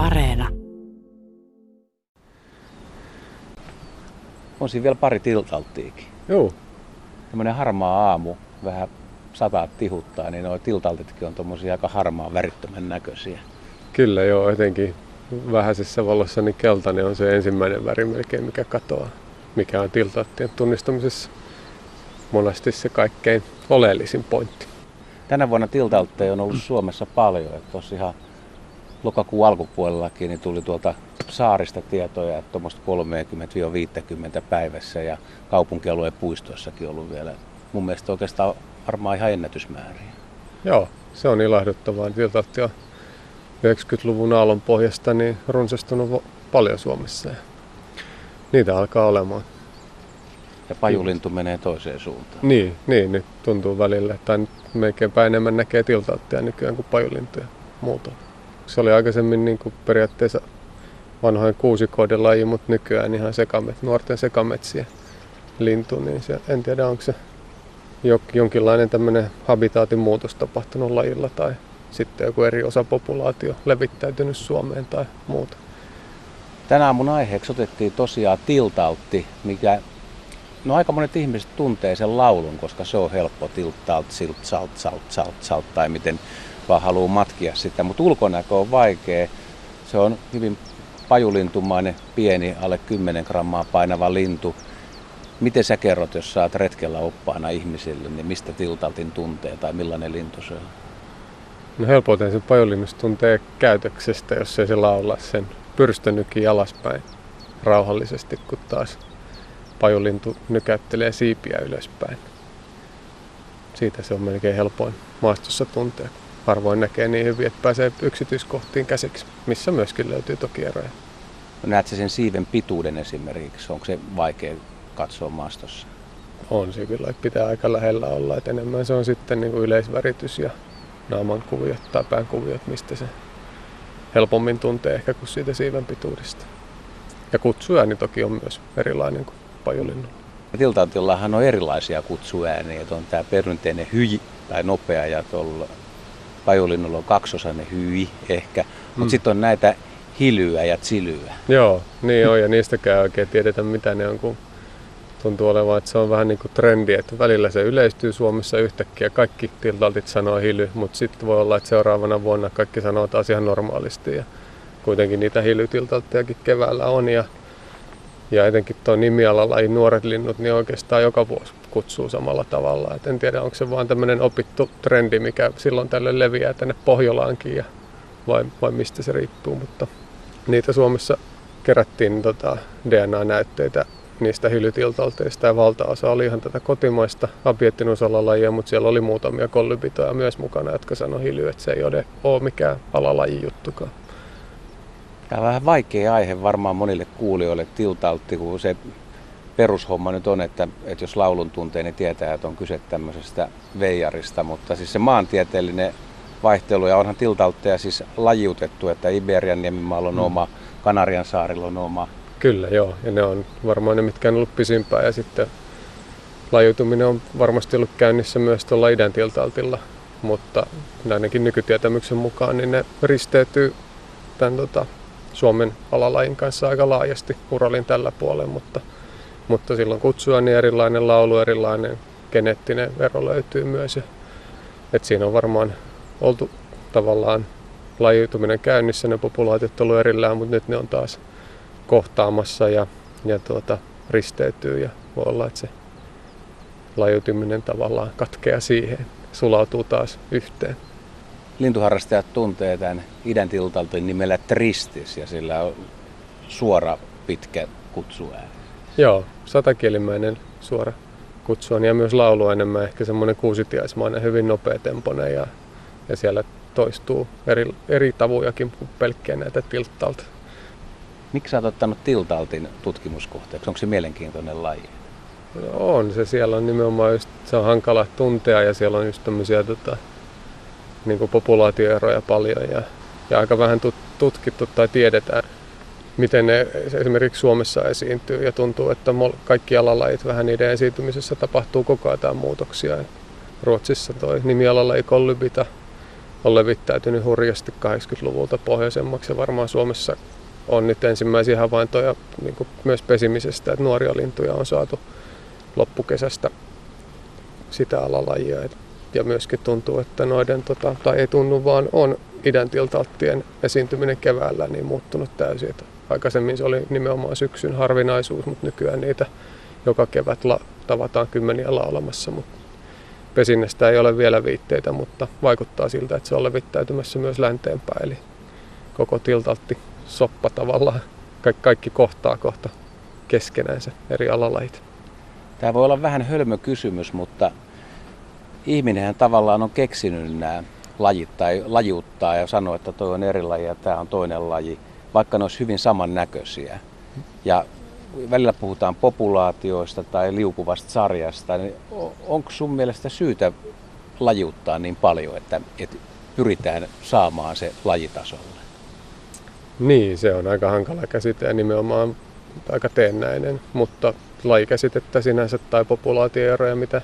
Areena. On siinä vielä pari tiltalttiikin. Joo. Tämmöinen harmaa aamu, vähän sataa tihuttaa, niin nuo tiltaltitkin on tommosia aika harmaa värittömän näköisiä. Kyllä joo, etenkin vähäisessä valossa niin keltainen on se ensimmäinen väri melkein, mikä katoaa. Mikä on tiltaattien tunnistamisessa monesti se kaikkein oleellisin pointti. Tänä vuonna tiltaltteja on ollut Suomessa paljon. Että tuossa ihan lokakuun alkupuolellakin niin tuli tuolta saarista tietoja, että tuommoista 30-50 päivässä ja kaupunkialueen puistoissakin ollut vielä. Mun mielestä oikeastaan varmaan ihan ennätysmääriä. Joo, se on ilahduttavaa. Tiltaatti on 90-luvun aallon pohjasta niin runsastunut paljon Suomessa. Ja niitä alkaa olemaan. Ja pajulintu menee toiseen suuntaan. Niin, niin, nyt tuntuu välillä, nyt melkeinpä enemmän näkee tiltauttia nykyään kuin pajulintuja muuta. Se oli aikaisemmin niin kuin periaatteessa vanhojen kuusikoiden laji, mutta nykyään ihan sekamet, nuorten sekametsien lintu, niin se, en tiedä onko se jonkinlainen tämmöinen habitaatin muutos tapahtunut lajilla tai sitten joku eri osa populaatio levittäytynyt Suomeen tai muuta. Tänään aamun aiheeksi otettiin tosiaan tiltautti, mikä No aika monet ihmiset tuntee sen laulun, koska se on helppo tilttaalt, silt, salt, salt, salt, salt, tai miten vaan haluaa matkia sitä. Mutta ulkonäkö on vaikea. Se on hyvin pajulintumainen, pieni, alle 10 grammaa painava lintu. Miten sä kerrot, jos saat retkellä oppaana ihmisille, niin mistä tiltaltin tuntee tai millainen lintu se on? No helpoiten se pajulinnus tuntee käytöksestä, jos ei se laula sen pyrstönnykin alaspäin rauhallisesti, kun taas pajulintu nykäyttelee siipiä ylöspäin. Siitä se on melkein helpoin maastossa tuntea. Harvoin näkee niin hyvin, että pääsee yksityiskohtiin käsiksi, missä myöskin löytyy toki eroja. No näet sen siiven pituuden esimerkiksi? Onko se vaikea katsoa maastossa? On se kyllä, että pitää aika lähellä olla. Että enemmän se on sitten niin kuin yleisväritys ja naaman kuviot tai pään kuviot, mistä se helpommin tuntee ehkä kuin siitä siiven pituudesta. Ja kutsuääni toki on myös erilainen kuin pajulinnulla. Tiltautillahan on erilaisia kutsuääniä, että on tämä perinteinen hyi tai nopea ja tuolla pajulinnulla on kaksosainen hyi ehkä, mutta mm. sitten on näitä hilyä ja tsilyä. Joo, niin on ja niistäkään oikein tiedetä mitä ne on, kun tuntuu olevan, että se on vähän niin kuin trendi, että välillä se yleistyy Suomessa yhtäkkiä. Kaikki tiltaltit sanoo hily, mutta sitten voi olla, että seuraavana vuonna kaikki sanoo taas ihan normaalisti. Ja kuitenkin niitä hilytiltalttejakin keväällä on ja ja etenkin tuo nimialalajin nuoret linnut, niin oikeastaan joka vuosi kutsuu samalla tavalla. Et en tiedä, onko se vaan tämmöinen opittu trendi, mikä silloin tällöin leviää tänne Pohjolaankin ja vai, vai mistä se riippuu. Mutta niitä Suomessa kerättiin tota DNA-näytteitä niistä hylytiltalteista ja valtaosa oli ihan tätä kotimaista abiettinusalalajia, mutta siellä oli muutamia kollybitoja myös mukana, jotka sanoi hyly, että se ei ole, ole mikään alalaji juttukaan. Tämä on vähän vaikea aihe varmaan monille kuulijoille tiltaltti, kun se perushomma nyt on, että, että jos laulun tuntee, niin tietää, että on kyse tämmöisestä veijarista, mutta siis se maantieteellinen vaihtelu, ja onhan tiltaltteja siis lajiutettu, että Iberian niemimaalla on mm. oma, Kanarian saarilla on oma. Kyllä, joo, ja ne on varmaan ne, mitkä on ollut pisimpää, ja sitten lajutuminen on varmasti ollut käynnissä myös tuolla idän tiltaltilla, mutta ainakin nykytietämyksen mukaan niin ne risteytyy tämän tota, Suomen alalajin kanssa aika laajasti Uralin tällä puolella, mutta, mutta silloin kutsua niin erilainen laulu, erilainen geneettinen vero löytyy myös. Ja, et siinä on varmaan oltu tavallaan lajiutuminen käynnissä, ne populaatiot ollut erillään, mutta nyt ne on taas kohtaamassa ja, ja tuota, risteytyy ja voi olla, että se lajiutuminen tavallaan katkeaa siihen, sulautuu taas yhteen lintuharrastajat tuntee tämän idän tiltaltin nimellä Tristis ja sillä on suora pitkä kutsuääni. Joo, satakielimäinen suora kutsu on ja myös laulu on enemmän ehkä semmoinen kuusitiaismainen, hyvin nopea tempone ja, ja siellä toistuu eri, eri tavujakin kuin pelkkiä näitä tiltalta. Miksi olet ottanut tiltaltin tutkimuskohteeksi? Onko se mielenkiintoinen laji? No on se. Siellä on nimenomaan just, se on hankala tuntea ja siellä on just tämmöisiä tota, niin populaatioeroja paljon ja, ja aika vähän tutkittu tai tiedetään, miten ne esimerkiksi Suomessa esiintyy ja tuntuu, että kaikki alalajit vähän niiden esiintymisessä tapahtuu koko ajan muutoksia. Ruotsissa toi nimialalaji kollybita on levittäytynyt hurjasti 80-luvulta pohjoisemmaksi ja varmaan Suomessa on nyt ensimmäisiä havaintoja niin myös pesimisestä, että nuoria lintuja on saatu loppukesästä sitä alalajia. Ja myöskin tuntuu, että noiden, tota, tai ei tunnu vaan on idän esiintyminen keväällä niin muuttunut täysin. Aikaisemmin se oli nimenomaan syksyn harvinaisuus, mutta nykyään niitä joka kevät la, tavataan kymmeniä laulamassa. Mutta pesinnästä ei ole vielä viitteitä, mutta vaikuttaa siltä, että se on levittäytymässä myös länteenpäin. Eli koko tiltaltti soppa tavallaan. Ka- kaikki kohtaa kohta keskenänsä eri alalajit. Tämä voi olla vähän hölmö kysymys, mutta ihminenhän tavallaan on keksinyt nämä lajit tai lajuuttaa ja sanoo, että toi on eri laji ja tämä on toinen laji, vaikka ne olisi hyvin samannäköisiä. Ja välillä puhutaan populaatioista tai liukuvasta sarjasta, niin onko sun mielestä syytä lajuuttaa niin paljon, että, että pyritään saamaan se lajitasolle? Niin, se on aika hankala käsite ja nimenomaan aika teennäinen, mutta lajikäsitettä sinänsä tai populaatioeroja, mitä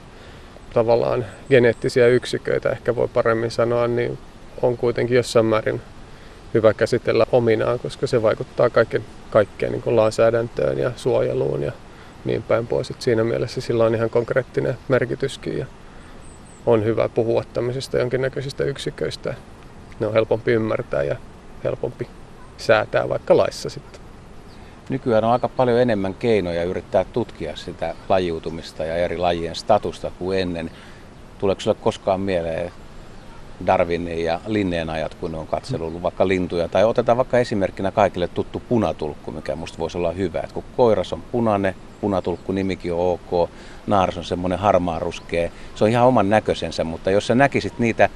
tavallaan geneettisiä yksiköitä ehkä voi paremmin sanoa, niin on kuitenkin jossain määrin hyvä käsitellä ominaan, koska se vaikuttaa kaiken, kaikkeen niin lainsäädäntöön ja suojeluun ja niin päin pois. Et siinä mielessä sillä on ihan konkreettinen merkityskin ja on hyvä puhua tämmöisistä jonkinnäköisistä yksiköistä. Ne on helpompi ymmärtää ja helpompi säätää vaikka laissa sitten. Nykyään on aika paljon enemmän keinoja yrittää tutkia sitä lajiutumista ja eri lajien statusta kuin ennen. Tuleeko sinulle koskaan mieleen Darwinin ja Linneen ajat, kun ne on katsellut vaikka lintuja. Tai otetaan vaikka esimerkkinä kaikille tuttu punatulkku, mikä musta voisi olla hyvä. Et kun koiras on punainen, punatulkku nimikin on ok, naaras on semmoinen harmaa ruskea. Se on ihan oman näköisensä, mutta jos sä näkisit niitä,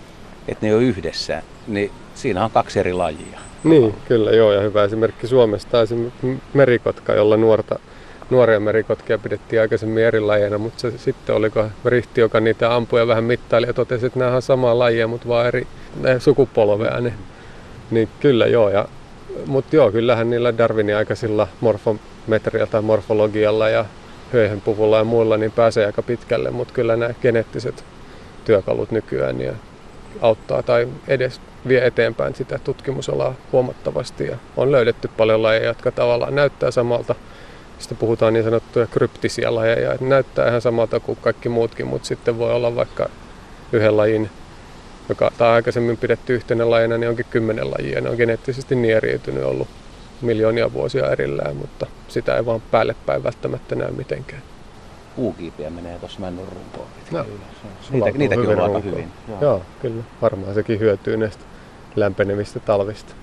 että ne on yhdessä, niin siinä on kaksi eri lajia. Niin, kyllä joo, ja hyvä esimerkki Suomesta esimerkiksi merikotka, jolla nuorta, nuoria merikotkia pidettiin aikaisemmin eri lajeina, mutta se sitten oliko Rihti, joka niitä ampui ja vähän mittaili ja totesi, että nämä on samaa lajia, mutta vaan eri sukupolvea. Niin, niin kyllä joo, ja, mutta joo, kyllähän niillä Darwinin aikaisilla morfometrialla tai morfologialla ja höyhenpuvulla ja muilla niin pääsee aika pitkälle, mutta kyllä nämä geneettiset työkalut nykyään ja auttaa tai edes vie eteenpäin sitä tutkimusalaa huomattavasti ja on löydetty paljon lajeja, jotka tavallaan näyttää samalta. Sitten puhutaan niin sanottuja kryptisiä lajeja, että näyttää ihan samalta kuin kaikki muutkin, mutta sitten voi olla vaikka yhden lajin, joka tai aikaisemmin pidetty yhtenä lajina, niin onkin kymmenen lajia. Ne on geneettisesti niin eriytynyt ollut miljoonia vuosia erillään, mutta sitä ei vaan päälle päin välttämättä näy mitenkään puukiipiä menee tuossa männyn runkoon. No, Niitä, niitäkin on aika hyvin. Joo. Joo, kyllä. Varmaan sekin hyötyy näistä lämpenemistä talvista.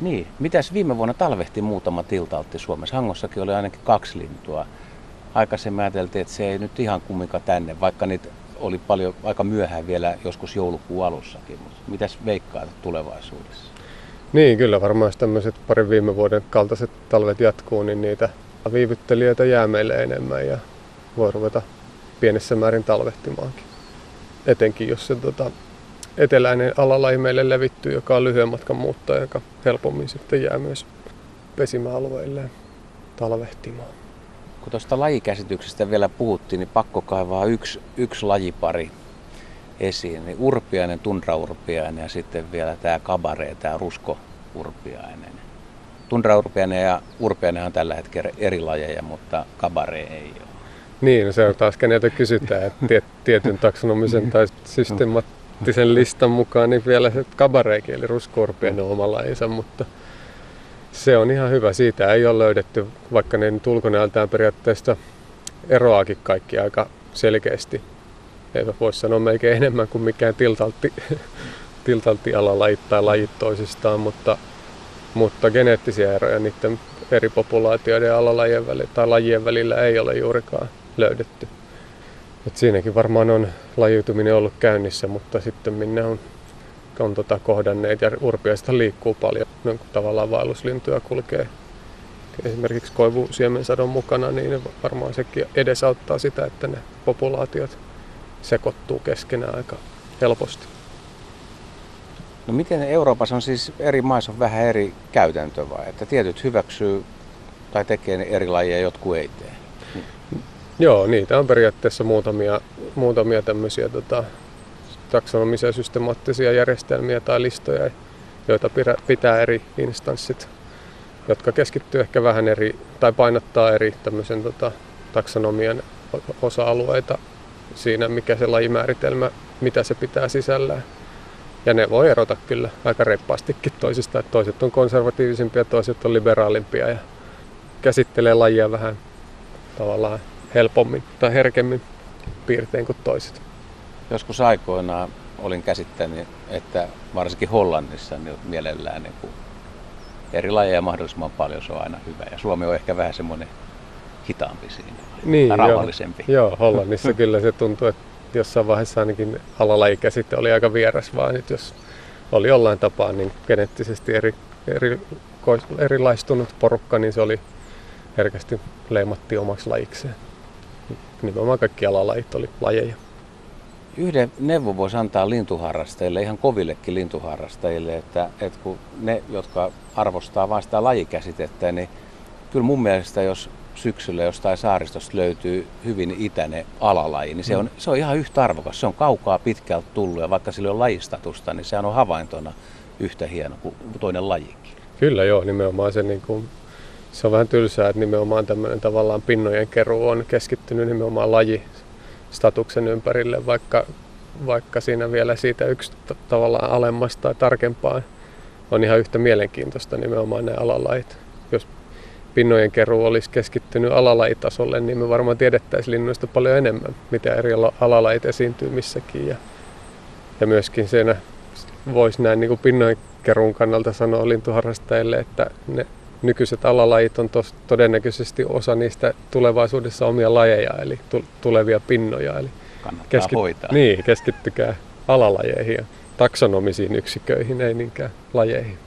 Niin. Mitäs viime vuonna talvehti muutama tiltaltti Suomessa? Hangossakin oli ainakin kaksi lintua. Aikaisemmin ajateltiin, että se ei nyt ihan kummika tänne, vaikka niitä oli paljon aika myöhään vielä joskus joulukuun alussakin. Mutta mitäs veikkaat tulevaisuudessa? Niin, kyllä varmaan jos tämmöiset parin viime vuoden kaltaiset talvet jatkuu, niin niitä viivyttelijöitä jää meille enemmän ja voi ruveta pienessä määrin talvehtimaankin. Etenkin jos se tota, eteläinen alalaji meille levittyy, joka on lyhyen matkan muuttaja, joka helpommin sitten jää myös pesimäalueilleen talvehtimaan. Kun tuosta lajikäsityksestä vielä puhuttiin, niin pakko kaivaa yksi, yksi lajipari esiin. Niin urpiainen, tundraurpiainen ja sitten vielä tämä kabare, tämä ruskourpiainen. Tundraurpiainen ja urpiainen on tällä hetkellä eri lajeja, mutta kabare ei ole. Niin, no se on taas keneltä kysytään, että tietyn taksonomisen tai systemaattisen listan mukaan niin vielä se kabareikin, eli ruskorpien on oma lajinsa, mutta se on ihan hyvä. Siitä ei ole löydetty, vaikka ne nyt ulkonäöltään periaatteessa eroakin kaikki aika selkeästi. Ei voisi sanoa melkein enemmän kuin mikään tiltaltti, tiltaltti alalajit tai lajit toisistaan, mutta, mutta geneettisiä eroja niiden eri populaatioiden alalajien välillä, tai lajien välillä ei ole juurikaan löydetty. Et siinäkin varmaan on lajiutuminen ollut käynnissä, mutta sitten minne on, on tota kohdanneet ja urpiaista liikkuu paljon. No, kun tavallaan vaelluslintuja kulkee esimerkiksi koivusiemensadon mukana, niin varmaan sekin edesauttaa sitä, että ne populaatiot sekoittuu keskenään aika helposti. No miten Euroopassa on siis eri maissa on vähän eri käytäntö vai? Että tietyt hyväksyy tai tekee eri lajeja, jotkut ei tee? Joo, niitä on periaatteessa muutamia, muutamia tämmöisiä tota, taksonomisia systemaattisia järjestelmiä tai listoja, joita pitää eri instanssit, jotka keskittyy ehkä vähän eri, tai painottaa eri tämmöisen tota, taksonomian osa-alueita siinä, mikä se lajimääritelmä, mitä se pitää sisällään. Ja ne voi erota kyllä aika reppaastikin toisista, että toiset on konservatiivisempia, toiset on liberaalimpia ja käsittelee lajia vähän tavallaan helpommin tai herkemmin piirtein kuin toiset. Joskus aikoinaan olin käsittänyt, että varsinkin Hollannissa niin mielellään niin kuin eri lajeja mahdollisimman paljon, se on aina hyvä. Ja Suomi on ehkä vähän semmoinen hitaampi siinä, niin, rauhallisempi. Joo, joo, Hollannissa kyllä se tuntuu, että jossain vaiheessa ainakin alalajikäsite oli aika vieras, vaan nyt jos oli jollain tapaa niin geneettisesti eri, eri, erilaistunut porukka, niin se oli herkästi leimattiin omaksi lajikseen. Nimenomaan kaikki alalajit oli lajeja. Yhden neuvon voisi antaa lintuharrastajille, ihan kovillekin lintuharrastajille, että, että kun ne, jotka arvostaa vain sitä lajikäsitettä, niin kyllä mun mielestä, jos syksyllä jostain saaristosta löytyy hyvin itäinen alalaji, niin se on, se on ihan yhtä arvokas. Se on kaukaa pitkältä tullut ja vaikka sillä on lajistatusta, niin sehän on havaintona yhtä hieno kuin toinen lajikin. Kyllä joo, nimenomaan se, niin kuin, se on vähän tylsää, että nimenomaan tämmöinen tavallaan pinnojen keruu on keskittynyt nimenomaan lajistatuksen ympärille, vaikka, vaikka siinä vielä siitä yksi tavallaan alemmasta tai tarkempaan on ihan yhtä mielenkiintoista nimenomaan ne alalajit. Jos pinnojen keruu olisi keskittynyt alalajitasolle, niin me varmaan tiedettäisiin linnuista paljon enemmän, mitä eri alalajit esiintyy missäkin. Ja, ja myöskin siinä voisi näin niin kuin pinnojen keruun kannalta sanoa lintuharrastajille, että ne nykyiset alalajit on tos, todennäköisesti osa niistä tulevaisuudessa omia lajeja, eli tulevia pinnoja. Eli Kannattaa keskit- hoitaa. Niin, keskittykää alalajeihin ja taksonomisiin yksiköihin, ei niinkään lajeihin.